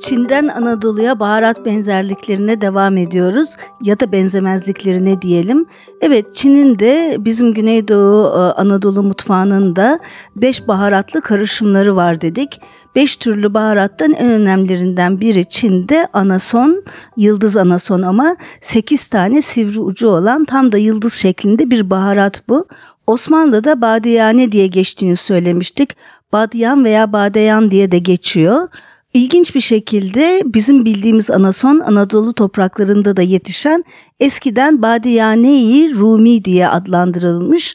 Çin'den Anadolu'ya baharat benzerliklerine devam ediyoruz ya da benzemezliklerine diyelim. Evet Çin'in de bizim Güneydoğu e, Anadolu mutfağının da beş baharatlı karışımları var dedik. Beş türlü baharattan en önemlilerinden biri Çin'de anason, yıldız anason ama sekiz tane sivri ucu olan tam da yıldız şeklinde bir baharat bu. Osmanlı'da badiyane diye geçtiğini söylemiştik. Badyan veya badeyan diye de geçiyor. İlginç bir şekilde bizim bildiğimiz anason Anadolu topraklarında da yetişen eskiden Badiyane-i Rumi diye adlandırılmış.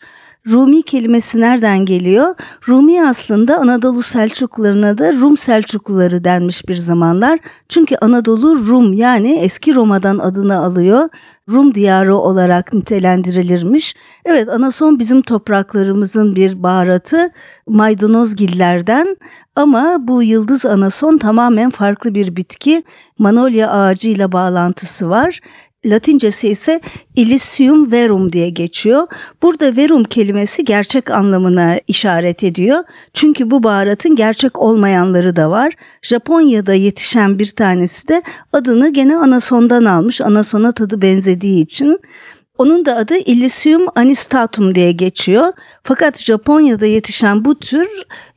Rumi kelimesi nereden geliyor? Rumi aslında Anadolu Selçuklularına da Rum Selçukluları denmiş bir zamanlar. Çünkü Anadolu Rum yani eski Roma'dan adını alıyor. Rum diyarı olarak nitelendirilirmiş. Evet anason bizim topraklarımızın bir baharatı maydanozgillerden ama bu yıldız anason tamamen farklı bir bitki. Manolya ağacıyla bağlantısı var. Latincesi ise Illicium verum diye geçiyor. Burada verum kelimesi gerçek anlamına işaret ediyor. Çünkü bu baharatın gerçek olmayanları da var. Japonya'da yetişen bir tanesi de adını gene anasondan almış. Anasona tadı benzediği için. Onun da adı Illicium anistatum diye geçiyor. Fakat Japonya'da yetişen bu tür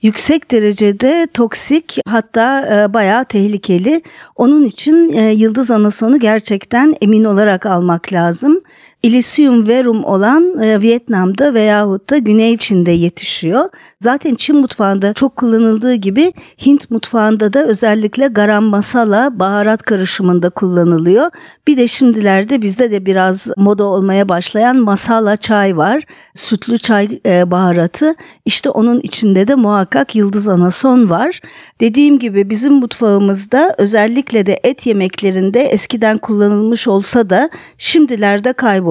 yüksek derecede toksik hatta e, bayağı tehlikeli. Onun için e, yıldız anasonu gerçekten emin olarak almak lazım. Illicium verum olan e, Vietnam'da veyahut da Güney Çin'de yetişiyor. Zaten Çin mutfağında çok kullanıldığı gibi Hint mutfağında da özellikle garam masala baharat karışımında kullanılıyor. Bir de şimdilerde bizde de biraz moda olmaya başlayan masala çay var. Sütlü çay e, baharatı. İşte onun içinde de muhakkak yıldız anason var. Dediğim gibi bizim mutfağımızda özellikle de et yemeklerinde eskiden kullanılmış olsa da şimdilerde kaybolmuş.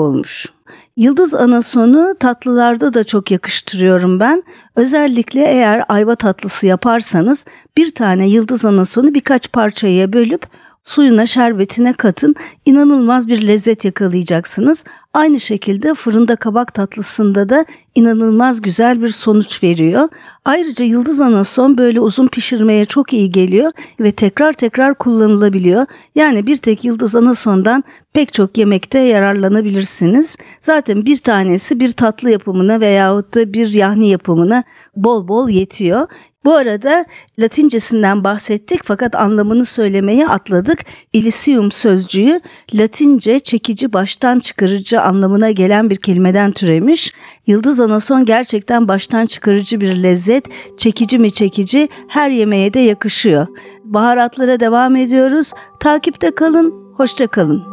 Yıldız anasonu tatlılarda da çok yakıştırıyorum ben. Özellikle eğer ayva tatlısı yaparsanız bir tane yıldız anasonu birkaç parçaya bölüp suyuna şerbetine katın inanılmaz bir lezzet yakalayacaksınız. Aynı şekilde fırında kabak tatlısında da inanılmaz güzel bir sonuç veriyor. Ayrıca yıldız anason böyle uzun pişirmeye çok iyi geliyor ve tekrar tekrar kullanılabiliyor. Yani bir tek yıldız anasondan pek çok yemekte yararlanabilirsiniz. Zaten bir tanesi bir tatlı yapımına veyahut da bir yahni yapımına bol bol yetiyor. Bu arada Latincesinden bahsettik fakat anlamını söylemeye atladık. Illicium sözcüğü Latince çekici baştan çıkarıcı anlamına gelen bir kelimeden türemiş. Yıldız anason gerçekten baştan çıkarıcı bir lezzet, çekici mi çekici her yemeğe de yakışıyor. Baharatlara devam ediyoruz. Takipte kalın, hoşça kalın.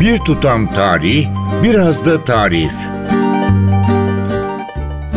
Bir tutam tarih, biraz da tarif.